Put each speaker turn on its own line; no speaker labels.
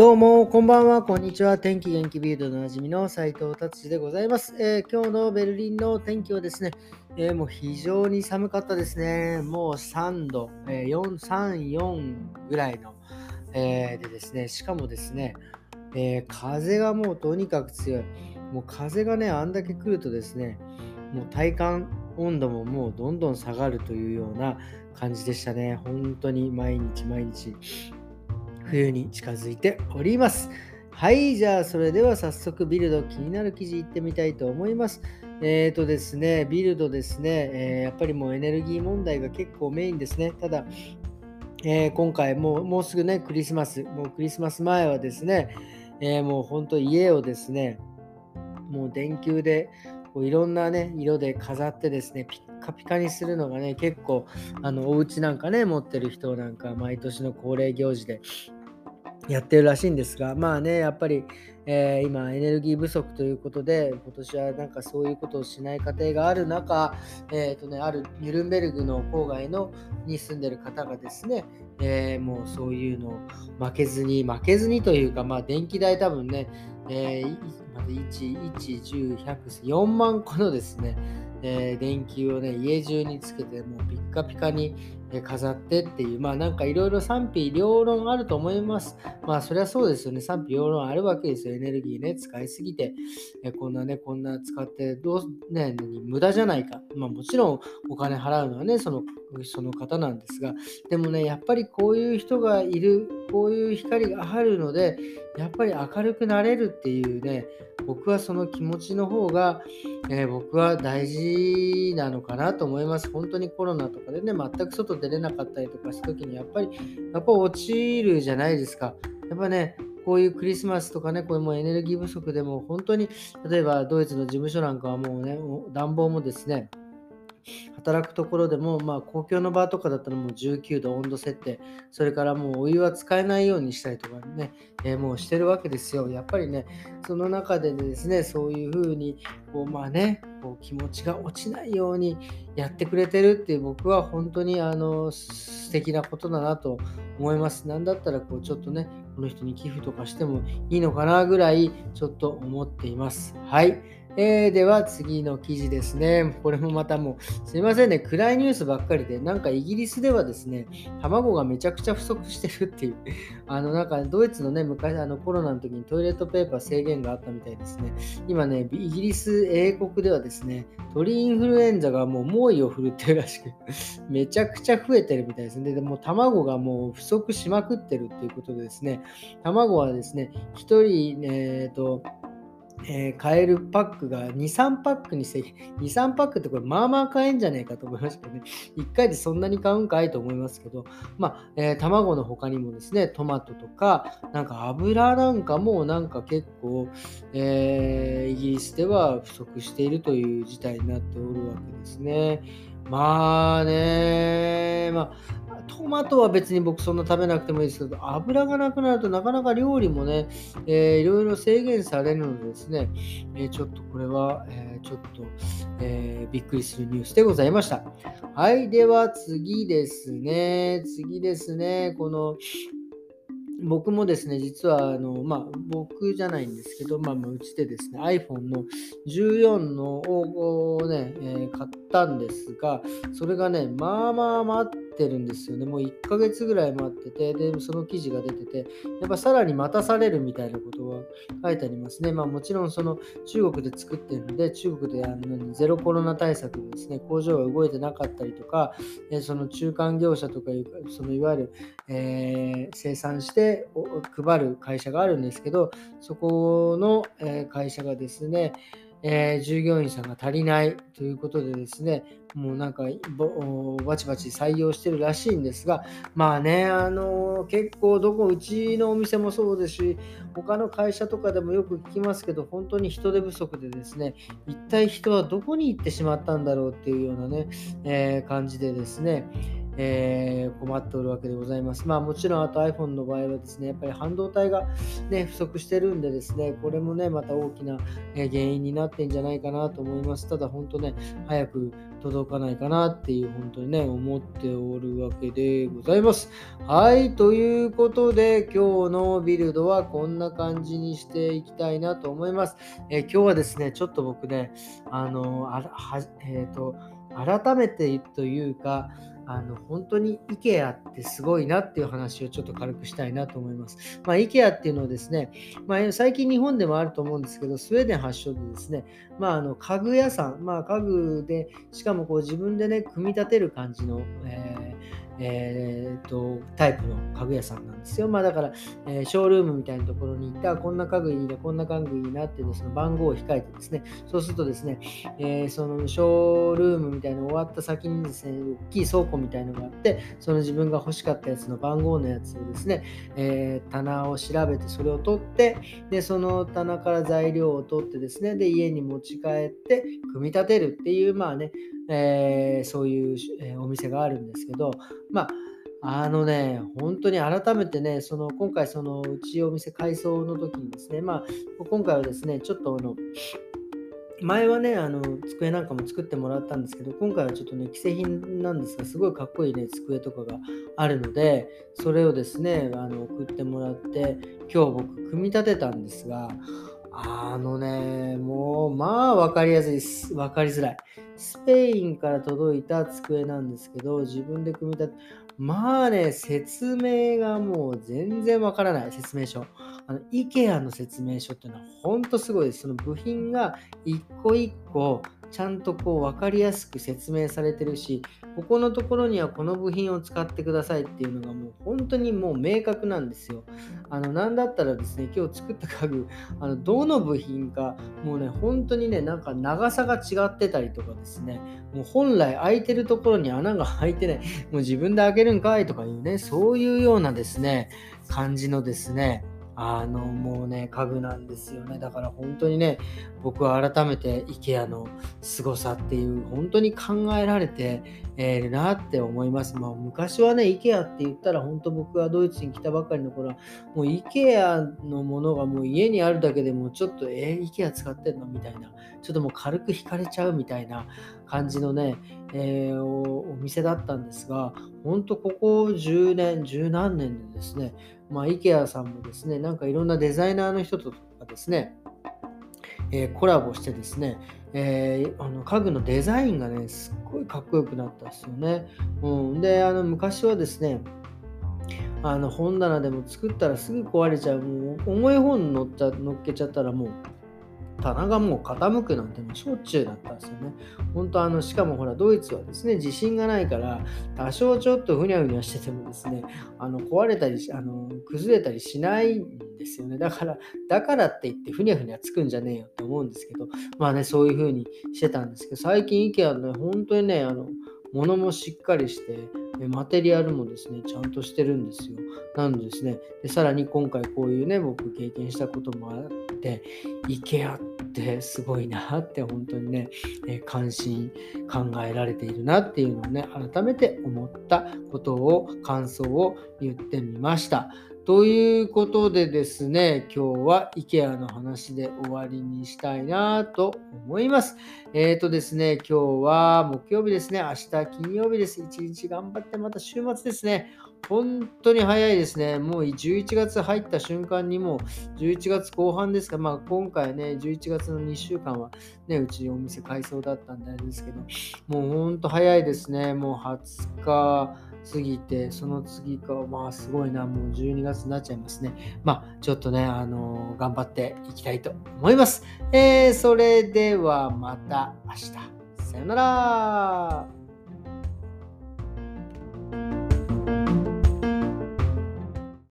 どうも、こんばんは、こんにちは。天気元気ビルドのおなじみの斉藤達治でございます、えー今日のベルリンの天気はですね、えーもう非常に寒かったですね。もう3度、えー4、3、4ぐらいの、えーでですね、しかもですね、えー風がもうとにかく強い。もう風がね、あんだけ来るとですね、もう体感温度ももうどんどん下がるというような感じでしたね。本当に毎日毎日。冬に近づいております。はい、じゃあそれでは早速ビルド気になる記事いってみたいと思います。えーとですね、ビルドですね、えーやっぱりもうエネルギー問題が結構メインですね。ただ、えー今回もうもうすぐね、クリスマス、もうクリスマス前はですね、えーもう本当家をですね、もう電球でこういろんなね、色で飾ってですね、ピッカピカにするのがね、結構、あの、お家なんかね、持ってる人なんか、毎年の恒例行事でやってるらしいんですが、まあね、やっぱり、えー今、エネルギー不足ということで、今年はなんかそういうことをしない家庭がある中、えーとね、あるニュルンベルグの郊外のに住んでる方がですね、えーもうそういうのを負けずに、負けずにというか、まあ、電気代多分ね、えーまず1、1、10、100、4万個のですね、えー電球をね、家中につけて、もうピッカピカに飾ってっていう、まあなんかいろいろ賛否両論あると思います。まあそりゃそうですよね。賛否両論あるわけですよ。エネルギーね、使いすぎて、えこんなね、こんな使って、どう、ね、無駄じゃないか。まあもちろんお金払うのはね、その、その方なんですが、でもね、やっぱりこういう人がいる、こういう光があるので、やっぱり明るくなれるっていうね、僕はその気持ちの方が、えー僕は大事なのかなと思います。本当にコロナとかでね、全く外出れなかったりとかした時に、やっぱり、やっぱ落ちるじゃないですか。やっぱね、こういうクリスマスとかね、これもうエネルギー不足でも本当に、例えばドイツの事務所なんかはもうね、暖房もですね、働くところでも、まあ、公共の場とかだったらもう19度温度設定、それからもうお湯は使えないようにしたりとかね、えーもうしてるわけですよ。やっぱりね、その中でですね、そういうふうに、こうまあね、こう気持ちが落ちないようにやってくれてるっていう僕は本当にあの素敵なことだなと思います。なんだったらこうちょっとね、この人に寄付とかしてもいいのかなぐらいちょっと思っています。はい。えーでは次の記事ですね。これもまたもうすいませんね、暗いニュースばっかりで、なんかイギリスではですね、卵がめちゃくちゃ不足してるっていう、あのなんかドイツのね、昔あのコロナの時にトイレットペーパー制限があったみたいですね。今ね、イギリス、英国ではですね、鳥インフルエンザがもう猛威を振るってるらしく、めちゃくちゃ増えてるみたいですね。で、も卵がもう不足しまくってるっていうことでですね、卵はですね、1人、えっ、と、えー買えるパックが2、3パックにせ、2、3パックってこれまあまあ買えんじゃねえかと思いましたけどね。1回でそんなに買うんかいと思いますけど、まあ、えー卵の他にもですね、トマトとか、なんか油なんかもなんか結構、えーイギリスでは不足しているという事態になっておるわけですね。まあね、まあ、トマトは別に僕そんな食べなくてもいいですけど、油がなくなるとなかなか料理もね、えーいろいろ制限されるのでですね、えーちょっとこれは、えーちょっと、えーびっくりするニュースでございました。はい、では次ですね。次ですね。この僕もですね、実はあの、まあ、僕じゃないんですけど、まあ、うちでですね、iPhone の14のをね、えー買ったんですが、それがね、まあまあ待ってるんですよね。もう1ヶ月ぐらい待ってて、で、その記事が出てて、やっぱさらに待たされるみたいなことが書いてありますね。まあもちろんその中国で作ってるので、中国であの何ゼロコロナ対策でですね、工場が動いてなかったりとか、えーその中間業者とかいう、そのいわゆる、えー生産してお配る会社があるんですけど、そこの、会社がですね、え従業員さんが足りないということでですね、もうなんかバチバチ採用してるらしいんですが、まあね、あの結構どこ、うちのお店もそうですし、他の会社とかでもよく聞きますけど、本当に人手不足でですね、一体人はどこに行ってしまったんだろうっていうようなね、えー感じでですね、えー困っておるわけでございます。まあもちろんあと iPhone の場合はですね、やっぱり半導体がね、不足してるんでですね、これもね、また大きな原因になってんじゃないかなと思います。ただ本当ね、早く届かないかなっていう本当にね思っておるわけでございます。はいということで今日のビルドはこんな感じにしていきたいなと思います。え今日はですねちょっと僕ねあのあはえっ、ー、と改めてというかあの本当に IKEA ってすごいなっていう話をちょっと軽くしたいなと思います。まあ、IKEA っていうのはですね、まあ、最近日本でもあると思うんですけど、スウェーデン発祥でですね、まあ、あの家具屋さん、まあ、家具で、しかもこう自分でね、組み立てる感じの、えーえーと、タイプの家具屋さんなんですよ。まあだから、えー、ショールームみたいなところに行ったら、こんな家具いいね、こんな家具いいなっていうその番号を控えてですね、そうするとですね、えー、そのショールームみたいなの終わった先にですね、大きい倉庫みたいのがあって、その自分が欲しかったやつの番号のやつをですね、えー、棚を調べてそれを取って、で、その棚から材料を取ってですね、で、家に持ち帰って組み立てるっていう、まあね、えー、そういう、えお店があるんですけど、まあ、あのね、本当に改めてね、その今回、そのうちお店改装の時にですね、まあ、今回はですね、ちょっとあの、前はね、あの机なんかも作ってもらったんですけど、今回はちょっとね、既製品なんですが、すごいかっこいいね、机とかがあるので、それをですね、あの送ってもらって、今日僕、組み立てたんですが、あのね、もう、まあ、わかりやすいです。わかりづらい。スペインから届いた机なんですけど、自分で組み立て、まあね、説明がもう全然わからない、説明書。あの、IKEA の説明書っていうのは本当すごいです。その部品が一個一個ちゃんとこう分かりやすく説明されてるし、ここのところにはこの部品を使ってくださいっていうのがもう本当にもう明確なんですよ。あの、なだったらですね、今日作った家具、あの、どの部品か、もうね、本当にね、なんか長さが違ってたりとかですね、もう本来空いてるところに穴が開いてない、もう自分で開けるんかいとかいうね、そういうようなですね、感じのですね、あのもうね家具なんですよね。だから本当にね僕は改めて IKEA の凄さっていう本当に考えられているなって思います、まあ、昔はね IKEA って言ったら本当僕がドイツに来たばかりの頃はもう IKEA のものがもう家にあるだけでもちょっとえー、IKEA 使ってんのみたいなちょっともう軽く惹かれちゃうみたいな感じのね、えー、お店だったんですが本当ここ10年十何年でですねまあ、IKEA さんもですね、なんかいろんなデザイナーの人とかですね、えー、コラボしてですね、えー、あの家具のデザインがね、すっごいかっこよくなったんですよね。うん、で、あの昔はですね、あの本棚でも作ったらすぐ壊れちゃう、もう重い本乗っちゃ乗っけちゃったらもう棚がもう傾くなんてもしょっちゅうだったんですよね。本当あの、しかもほら、ドイツはですね、地震がないから、多少ちょっとふにゃふにゃしててもですね、あの壊れたりあの、崩れたりしないんですよね。だから、だからって言ってふにゃふにゃつくんじゃねえよって思うんですけど、まあね、そういう風にしてたんですけど、最近 IKEA ね、本当にね、あの、物もしっかりして、マテリアルもですね、ちゃんとしてるんですよ。なのですね、でさらに今回こういうね、僕経験したこともあって、IKEA ってすごいなって本当にね、え関心考えられているなっていうのをね、改めて思ったことを、感想を言ってみました。ということでですね、今日は IKEA の話で終わりにしたいなと思います。えっ、ー、とですね、今日は木曜日ですね、明日金曜日です。一日頑張ってまた週末ですね。本当に早いですね。もう11月入った瞬間にもう11月後半ですが、まあ今回ね、11月の2週間はね、うちお店改装だったんであれですけど、もう本当早いですね。もう20日過ぎて、その次か、まあすごいな、もう12月になっちゃいますね。まあちょっとね、あのー、頑張っていきたいと思います。えー、それではまた明日。さよなら。